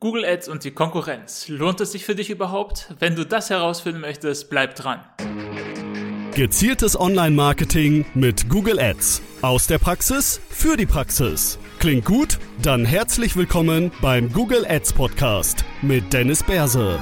Google Ads und die Konkurrenz. Lohnt es sich für dich überhaupt? Wenn du das herausfinden möchtest, bleib dran. Gezieltes Online-Marketing mit Google Ads. Aus der Praxis für die Praxis. Klingt gut? Dann herzlich willkommen beim Google Ads Podcast mit Dennis Berse.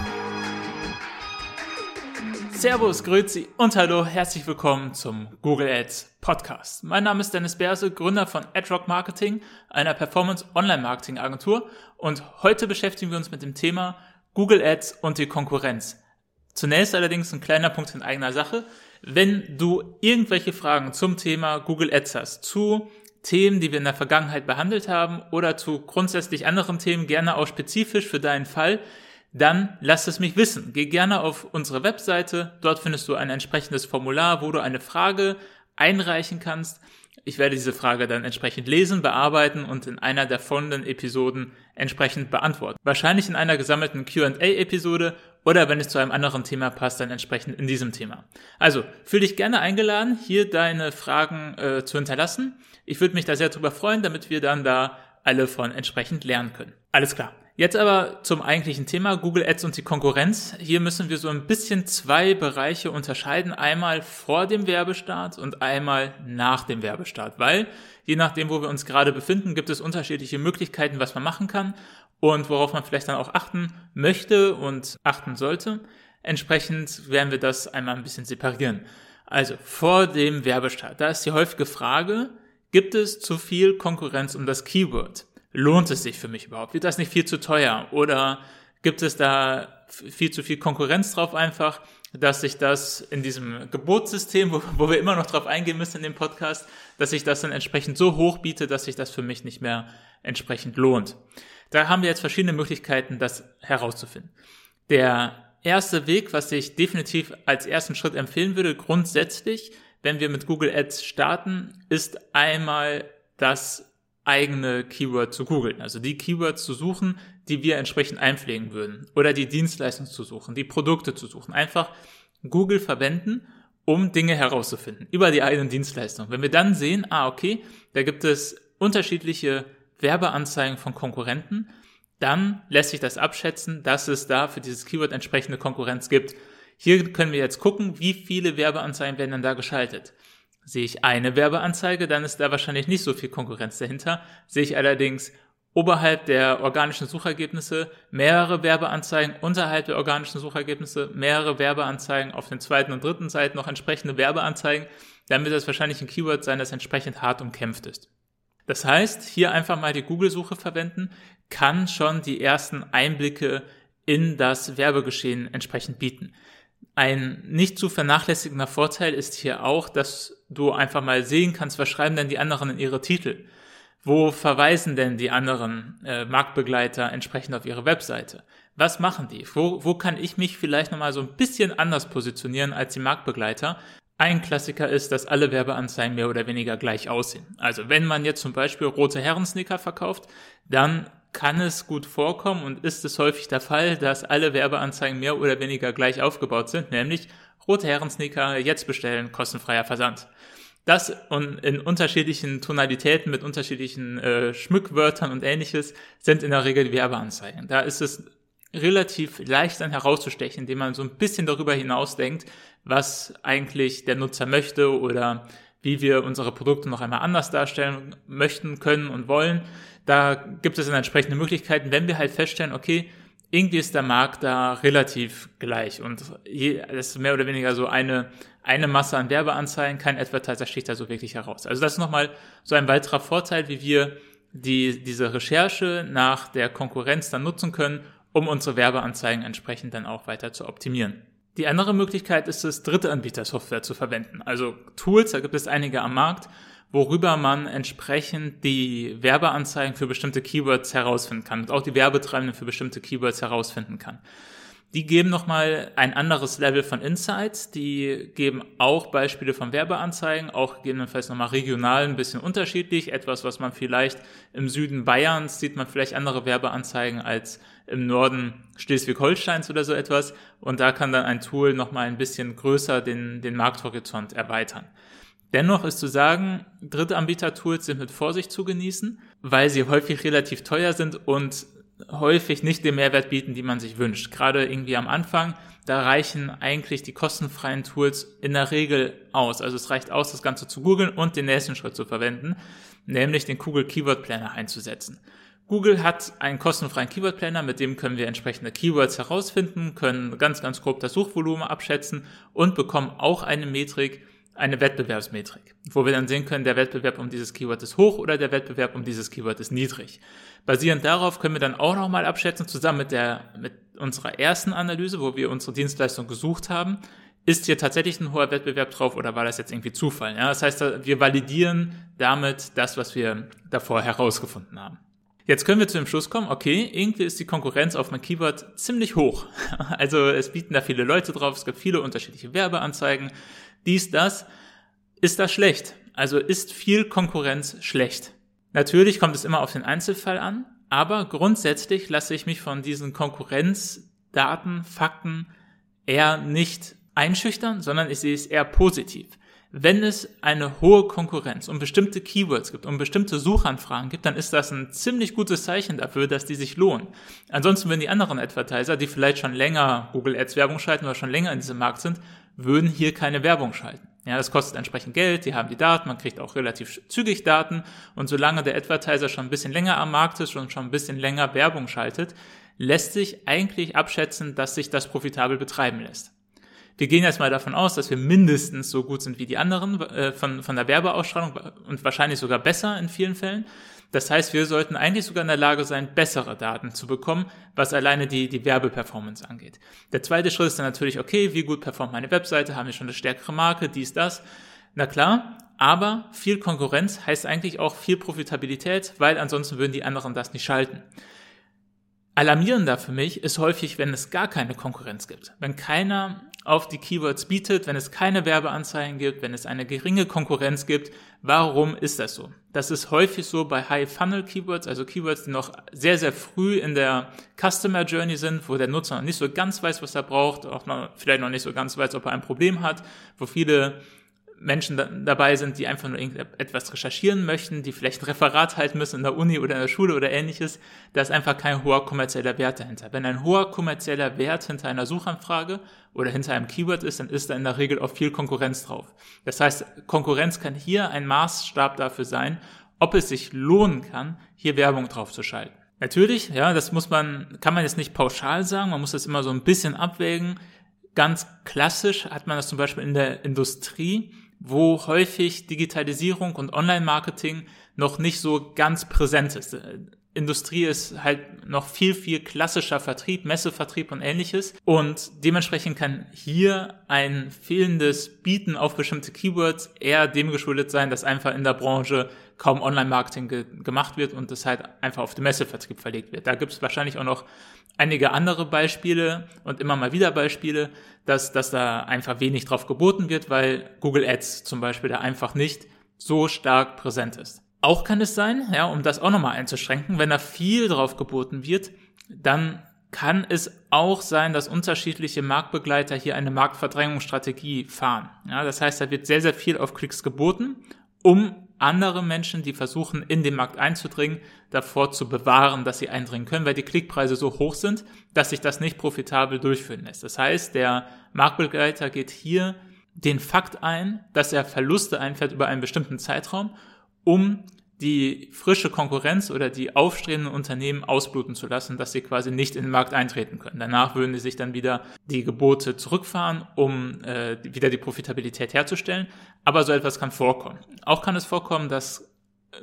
Servus, Grüezi und hallo, herzlich willkommen zum Google Ads Podcast. Mein Name ist Dennis Berse, Gründer von AdRock Marketing, einer Performance Online Marketing Agentur und heute beschäftigen wir uns mit dem Thema Google Ads und die Konkurrenz. Zunächst allerdings ein kleiner Punkt in eigener Sache. Wenn du irgendwelche Fragen zum Thema Google Ads hast, zu Themen, die wir in der Vergangenheit behandelt haben oder zu grundsätzlich anderen Themen, gerne auch spezifisch für deinen Fall, dann lass es mich wissen. Geh gerne auf unsere Webseite. Dort findest du ein entsprechendes Formular, wo du eine Frage einreichen kannst. Ich werde diese Frage dann entsprechend lesen, bearbeiten und in einer der folgenden Episoden entsprechend beantworten. Wahrscheinlich in einer gesammelten Q&A-Episode oder wenn es zu einem anderen Thema passt, dann entsprechend in diesem Thema. Also, fühle dich gerne eingeladen, hier deine Fragen äh, zu hinterlassen. Ich würde mich da sehr drüber freuen, damit wir dann da alle von entsprechend lernen können. Alles klar. Jetzt aber zum eigentlichen Thema Google Ads und die Konkurrenz. Hier müssen wir so ein bisschen zwei Bereiche unterscheiden. Einmal vor dem Werbestart und einmal nach dem Werbestart, weil je nachdem, wo wir uns gerade befinden, gibt es unterschiedliche Möglichkeiten, was man machen kann und worauf man vielleicht dann auch achten möchte und achten sollte. Entsprechend werden wir das einmal ein bisschen separieren. Also vor dem Werbestart, da ist die häufige Frage, gibt es zu viel Konkurrenz um das Keyword? Lohnt es sich für mich überhaupt? Wird das nicht viel zu teuer? Oder gibt es da viel zu viel Konkurrenz drauf einfach, dass sich das in diesem Gebotssystem, wo, wo wir immer noch drauf eingehen müssen in dem Podcast, dass sich das dann entsprechend so hoch bietet, dass sich das für mich nicht mehr entsprechend lohnt. Da haben wir jetzt verschiedene Möglichkeiten, das herauszufinden. Der erste Weg, was ich definitiv als ersten Schritt empfehlen würde, grundsätzlich, wenn wir mit Google Ads starten, ist einmal das eigene Keyword zu googeln. Also die Keywords zu suchen, die wir entsprechend einpflegen würden. Oder die Dienstleistung zu suchen, die Produkte zu suchen. Einfach Google verwenden, um Dinge herauszufinden über die eigenen Dienstleistungen. Wenn wir dann sehen, ah, okay, da gibt es unterschiedliche Werbeanzeigen von Konkurrenten, dann lässt sich das abschätzen, dass es da für dieses Keyword entsprechende Konkurrenz gibt. Hier können wir jetzt gucken, wie viele Werbeanzeigen werden dann da geschaltet. Sehe ich eine Werbeanzeige, dann ist da wahrscheinlich nicht so viel Konkurrenz dahinter. Sehe ich allerdings oberhalb der organischen Suchergebnisse mehrere Werbeanzeigen, unterhalb der organischen Suchergebnisse mehrere Werbeanzeigen, auf den zweiten und dritten Seiten noch entsprechende Werbeanzeigen, dann wird das wahrscheinlich ein Keyword sein, das entsprechend hart umkämpft ist. Das heißt, hier einfach mal die Google-Suche verwenden, kann schon die ersten Einblicke in das Werbegeschehen entsprechend bieten. Ein nicht zu vernachlässigender Vorteil ist hier auch, dass du einfach mal sehen kannst, was schreiben denn die anderen in ihre Titel? Wo verweisen denn die anderen äh, Marktbegleiter entsprechend auf ihre Webseite? Was machen die? Wo, wo kann ich mich vielleicht nochmal so ein bisschen anders positionieren als die Marktbegleiter? Ein Klassiker ist, dass alle Werbeanzeigen mehr oder weniger gleich aussehen. Also wenn man jetzt zum Beispiel rote Herrensneaker verkauft, dann kann es gut vorkommen und ist es häufig der Fall, dass alle Werbeanzeigen mehr oder weniger gleich aufgebaut sind, nämlich rote Herren-Sneaker jetzt bestellen, kostenfreier Versand. Das und in unterschiedlichen Tonalitäten mit unterschiedlichen äh, Schmückwörtern und ähnliches sind in der Regel Werbeanzeigen. Da ist es relativ leicht dann herauszustechen, indem man so ein bisschen darüber hinausdenkt, was eigentlich der Nutzer möchte oder wie wir unsere Produkte noch einmal anders darstellen möchten, können und wollen. Da gibt es dann entsprechende Möglichkeiten, wenn wir halt feststellen, okay, irgendwie ist der Markt da relativ gleich und je, das ist mehr oder weniger so eine, eine Masse an Werbeanzeigen, kein Advertiser sticht da so wirklich heraus. Also das ist nochmal so ein weiterer Vorteil, wie wir die, diese Recherche nach der Konkurrenz dann nutzen können, um unsere Werbeanzeigen entsprechend dann auch weiter zu optimieren. Die andere Möglichkeit ist es, Drittanbieter-Software zu verwenden. Also Tools, da gibt es einige am Markt, worüber man entsprechend die Werbeanzeigen für bestimmte Keywords herausfinden kann und auch die Werbetreibenden für bestimmte Keywords herausfinden kann. Die geben nochmal ein anderes Level von Insights. Die geben auch Beispiele von Werbeanzeigen, auch gegebenenfalls nochmal regional ein bisschen unterschiedlich. Etwas, was man vielleicht im Süden Bayerns sieht man vielleicht andere Werbeanzeigen als im Norden Schleswig-Holsteins oder so etwas. Und da kann dann ein Tool nochmal ein bisschen größer den, den Markthorizont erweitern. Dennoch ist zu sagen, Drittanbieter-Tools sind mit Vorsicht zu genießen, weil sie häufig relativ teuer sind und häufig nicht den Mehrwert bieten, die man sich wünscht. Gerade irgendwie am Anfang, da reichen eigentlich die kostenfreien Tools in der Regel aus. Also es reicht aus, das Ganze zu googeln und den nächsten Schritt zu verwenden, nämlich den Google Keyword Planner einzusetzen. Google hat einen kostenfreien Keyword Planner, mit dem können wir entsprechende Keywords herausfinden, können ganz, ganz grob das Suchvolumen abschätzen und bekommen auch eine Metrik, eine Wettbewerbsmetrik, wo wir dann sehen können, der Wettbewerb um dieses Keyword ist hoch oder der Wettbewerb um dieses Keyword ist niedrig. Basierend darauf können wir dann auch nochmal abschätzen, zusammen mit der, mit unserer ersten Analyse, wo wir unsere Dienstleistung gesucht haben, ist hier tatsächlich ein hoher Wettbewerb drauf oder war das jetzt irgendwie Zufall? Ja, das heißt, wir validieren damit das, was wir davor herausgefunden haben. Jetzt können wir zu dem Schluss kommen, okay, irgendwie ist die Konkurrenz auf mein Keyword ziemlich hoch. Also es bieten da viele Leute drauf, es gibt viele unterschiedliche Werbeanzeigen, dies, das. Ist das schlecht? Also ist viel Konkurrenz schlecht? Natürlich kommt es immer auf den Einzelfall an, aber grundsätzlich lasse ich mich von diesen Konkurrenzdaten, Fakten eher nicht einschüchtern, sondern ich sehe es eher positiv. Wenn es eine hohe Konkurrenz um bestimmte Keywords gibt, um bestimmte Suchanfragen gibt, dann ist das ein ziemlich gutes Zeichen dafür, dass die sich lohnen. Ansonsten würden die anderen Advertiser, die vielleicht schon länger Google Ads Werbung schalten oder schon länger in diesem Markt sind, würden hier keine Werbung schalten. Ja, das kostet entsprechend Geld, die haben die Daten, man kriegt auch relativ zügig Daten und solange der Advertiser schon ein bisschen länger am Markt ist und schon ein bisschen länger Werbung schaltet, lässt sich eigentlich abschätzen, dass sich das profitabel betreiben lässt. Wir gehen jetzt mal davon aus, dass wir mindestens so gut sind wie die anderen äh, von, von der Werbeausstrahlung und wahrscheinlich sogar besser in vielen Fällen. Das heißt, wir sollten eigentlich sogar in der Lage sein, bessere Daten zu bekommen, was alleine die, die Werbeperformance angeht. Der zweite Schritt ist dann natürlich, okay, wie gut performt meine Webseite, haben wir schon eine stärkere Marke, dies, das. Na klar, aber viel Konkurrenz heißt eigentlich auch viel Profitabilität, weil ansonsten würden die anderen das nicht schalten. Alarmierender für mich ist häufig, wenn es gar keine Konkurrenz gibt. Wenn keiner auf die Keywords bietet, wenn es keine Werbeanzeigen gibt, wenn es eine geringe Konkurrenz gibt. Warum ist das so? Das ist häufig so bei High-Funnel-Keywords, also Keywords, die noch sehr, sehr früh in der Customer Journey sind, wo der Nutzer noch nicht so ganz weiß, was er braucht, auch noch, vielleicht noch nicht so ganz weiß, ob er ein Problem hat, wo viele Menschen da, dabei sind, die einfach nur etwas recherchieren möchten, die vielleicht ein Referat halten müssen in der Uni oder in der Schule oder ähnliches, da ist einfach kein hoher kommerzieller Wert dahinter. Wenn ein hoher kommerzieller Wert hinter einer Suchanfrage oder hinter einem Keyword ist, dann ist da in der Regel auch viel Konkurrenz drauf. Das heißt, Konkurrenz kann hier ein Maßstab dafür sein, ob es sich lohnen kann, hier Werbung drauf zu schalten. Natürlich, ja, das muss man, kann man jetzt nicht pauschal sagen, man muss das immer so ein bisschen abwägen. Ganz klassisch hat man das zum Beispiel in der Industrie, wo häufig Digitalisierung und Online-Marketing noch nicht so ganz präsent ist. Industrie ist halt noch viel, viel klassischer Vertrieb, Messevertrieb und ähnliches. Und dementsprechend kann hier ein fehlendes Bieten auf bestimmte Keywords eher dem geschuldet sein, dass einfach in der Branche kaum Online-Marketing ge gemacht wird und das halt einfach auf den Messevertrieb verlegt wird. Da gibt es wahrscheinlich auch noch einige andere Beispiele und immer mal wieder Beispiele, dass, dass da einfach wenig drauf geboten wird, weil Google Ads zum Beispiel da einfach nicht so stark präsent ist. Auch kann es sein, ja, um das auch nochmal einzuschränken, wenn da viel drauf geboten wird, dann kann es auch sein, dass unterschiedliche Marktbegleiter hier eine Marktverdrängungsstrategie fahren. Ja, das heißt, da wird sehr, sehr viel auf Klicks geboten, um andere Menschen, die versuchen, in den Markt einzudringen, davor zu bewahren, dass sie eindringen können, weil die Klickpreise so hoch sind, dass sich das nicht profitabel durchführen lässt. Das heißt, der Marktbegleiter geht hier den Fakt ein, dass er Verluste einfährt über einen bestimmten Zeitraum, um die frische Konkurrenz oder die aufstrebenden Unternehmen ausbluten zu lassen, dass sie quasi nicht in den Markt eintreten können. Danach würden sie sich dann wieder die Gebote zurückfahren, um äh, wieder die Profitabilität herzustellen. Aber so etwas kann vorkommen. Auch kann es vorkommen, dass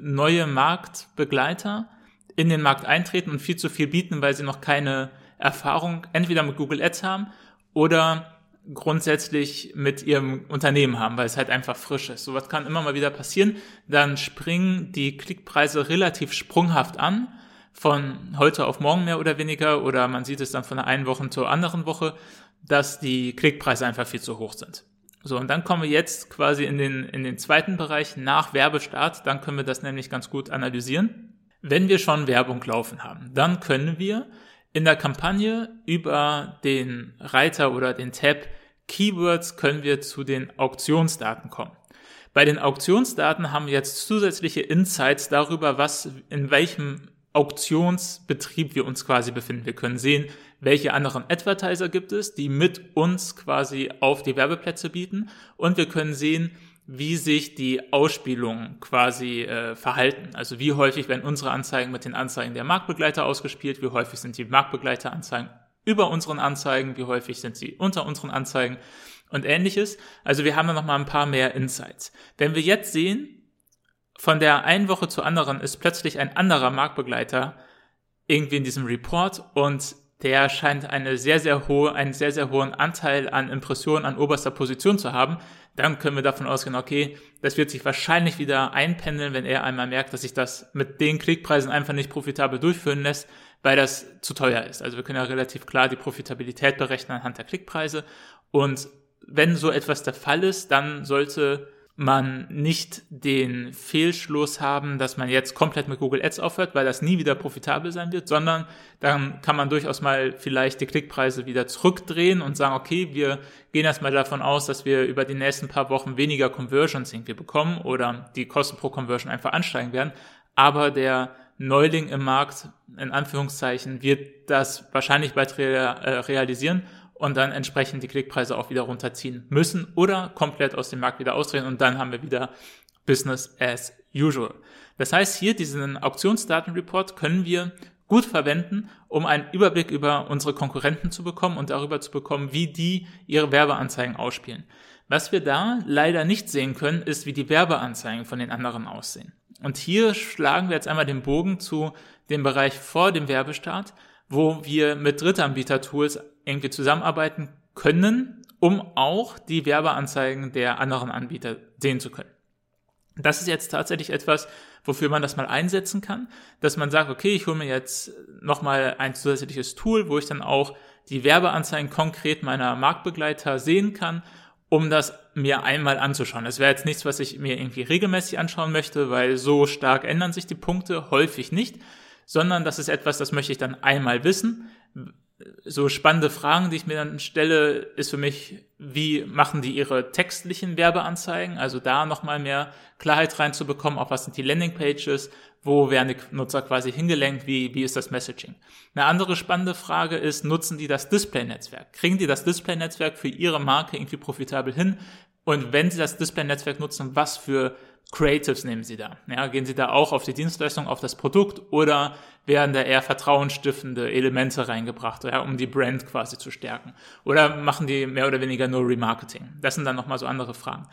neue Marktbegleiter in den Markt eintreten und viel zu viel bieten, weil sie noch keine Erfahrung entweder mit Google Ads haben oder grundsätzlich mit ihrem Unternehmen haben, weil es halt einfach frisch ist. Sowas kann immer mal wieder passieren. Dann springen die Klickpreise relativ sprunghaft an, von heute auf morgen mehr oder weniger, oder man sieht es dann von der einen Woche zur anderen Woche, dass die Klickpreise einfach viel zu hoch sind. So, und dann kommen wir jetzt quasi in den, in den zweiten Bereich nach Werbestart. Dann können wir das nämlich ganz gut analysieren. Wenn wir schon Werbung laufen haben, dann können wir in der Kampagne über den Reiter oder den Tab Keywords können wir zu den Auktionsdaten kommen. Bei den Auktionsdaten haben wir jetzt zusätzliche Insights darüber, was in welchem Auktionsbetrieb wir uns quasi befinden. Wir können sehen, welche anderen Advertiser gibt es, die mit uns quasi auf die Werbeplätze bieten und wir können sehen, wie sich die Ausspielungen quasi äh, verhalten. Also wie häufig werden unsere Anzeigen mit den Anzeigen der Marktbegleiter ausgespielt, wie häufig sind die Marktbegleiteranzeigen über unseren Anzeigen, wie häufig sind sie unter unseren Anzeigen und ähnliches. Also wir haben da noch mal ein paar mehr Insights. Wenn wir jetzt sehen, von der einen Woche zur anderen ist plötzlich ein anderer Marktbegleiter irgendwie in diesem Report und der scheint eine sehr, sehr hohe, einen sehr, sehr hohen Anteil an Impressionen an oberster Position zu haben, dann können wir davon ausgehen, okay, das wird sich wahrscheinlich wieder einpendeln, wenn er einmal merkt, dass sich das mit den Klickpreisen einfach nicht profitabel durchführen lässt, weil das zu teuer ist. Also wir können ja relativ klar die Profitabilität berechnen anhand der Klickpreise. Und wenn so etwas der Fall ist, dann sollte man nicht den Fehlschluss haben, dass man jetzt komplett mit Google Ads aufhört, weil das nie wieder profitabel sein wird, sondern dann kann man durchaus mal vielleicht die Klickpreise wieder zurückdrehen und sagen, okay, wir gehen erstmal davon aus, dass wir über die nächsten paar Wochen weniger Conversions irgendwie bekommen oder die Kosten pro Conversion einfach ansteigen werden, aber der Neuling im Markt, in Anführungszeichen, wird das wahrscheinlich bald äh, realisieren und dann entsprechend die Klickpreise auch wieder runterziehen müssen oder komplett aus dem Markt wieder ausdrehen und dann haben wir wieder Business as usual. Das heißt, hier diesen Auktionsdatenreport können wir gut verwenden, um einen Überblick über unsere Konkurrenten zu bekommen und darüber zu bekommen, wie die ihre Werbeanzeigen ausspielen. Was wir da leider nicht sehen können, ist, wie die Werbeanzeigen von den anderen aussehen. Und hier schlagen wir jetzt einmal den Bogen zu dem Bereich vor dem Werbestart, wo wir mit Drittanbieter-Tools irgendwie zusammenarbeiten können, um auch die Werbeanzeigen der anderen Anbieter sehen zu können. Das ist jetzt tatsächlich etwas, wofür man das mal einsetzen kann, dass man sagt, okay, ich hole mir jetzt nochmal ein zusätzliches Tool, wo ich dann auch die Werbeanzeigen konkret meiner Marktbegleiter sehen kann, um das mir einmal anzuschauen. Das wäre jetzt nichts, was ich mir irgendwie regelmäßig anschauen möchte, weil so stark ändern sich die Punkte häufig nicht sondern das ist etwas, das möchte ich dann einmal wissen. So spannende Fragen, die ich mir dann stelle, ist für mich, wie machen die ihre textlichen Werbeanzeigen? Also da nochmal mehr Klarheit reinzubekommen, auch was sind die Landingpages, wo werden die Nutzer quasi hingelenkt, wie, wie ist das Messaging? Eine andere spannende Frage ist, nutzen die das Display-Netzwerk? Kriegen die das Display-Netzwerk für ihre Marke irgendwie profitabel hin? Und wenn sie das Display-Netzwerk nutzen, was für Creatives nehmen Sie da? Ja, gehen Sie da auch auf die Dienstleistung, auf das Produkt oder werden da eher vertrauensstiftende Elemente reingebracht, ja, um die Brand quasi zu stärken? Oder machen die mehr oder weniger nur Remarketing? Das sind dann nochmal so andere Fragen.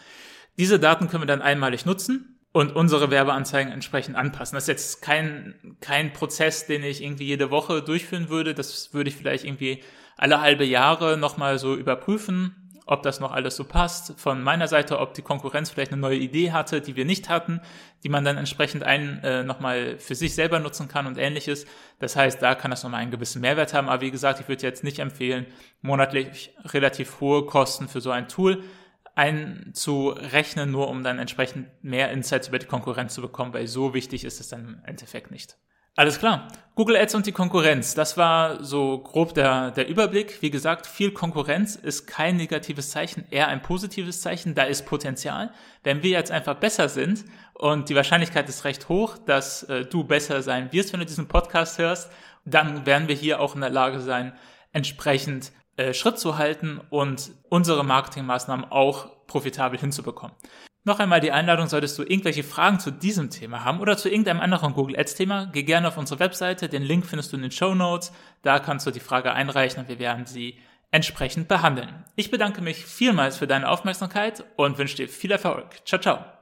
Diese Daten können wir dann einmalig nutzen und unsere Werbeanzeigen entsprechend anpassen. Das ist jetzt kein, kein Prozess, den ich irgendwie jede Woche durchführen würde. Das würde ich vielleicht irgendwie alle halbe Jahre nochmal so überprüfen ob das noch alles so passt. Von meiner Seite, ob die Konkurrenz vielleicht eine neue Idee hatte, die wir nicht hatten, die man dann entsprechend ein, äh, nochmal für sich selber nutzen kann und ähnliches. Das heißt, da kann das nochmal einen gewissen Mehrwert haben. Aber wie gesagt, ich würde jetzt nicht empfehlen, monatlich relativ hohe Kosten für so ein Tool einzurechnen, nur um dann entsprechend mehr Insights über die Konkurrenz zu bekommen, weil so wichtig ist es dann im Endeffekt nicht. Alles klar. Google Ads und die Konkurrenz. Das war so grob der, der Überblick. Wie gesagt, viel Konkurrenz ist kein negatives Zeichen, eher ein positives Zeichen. Da ist Potenzial. Wenn wir jetzt einfach besser sind und die Wahrscheinlichkeit ist recht hoch, dass äh, du besser sein wirst, wenn du diesen Podcast hörst, dann werden wir hier auch in der Lage sein, entsprechend äh, Schritt zu halten und unsere Marketingmaßnahmen auch profitabel hinzubekommen. Noch einmal die Einladung, solltest du irgendwelche Fragen zu diesem Thema haben oder zu irgendeinem anderen Google Ads Thema, geh gerne auf unsere Webseite, den Link findest du in den Show Notes, da kannst du die Frage einreichen und wir werden sie entsprechend behandeln. Ich bedanke mich vielmals für deine Aufmerksamkeit und wünsche dir viel Erfolg. Ciao, ciao.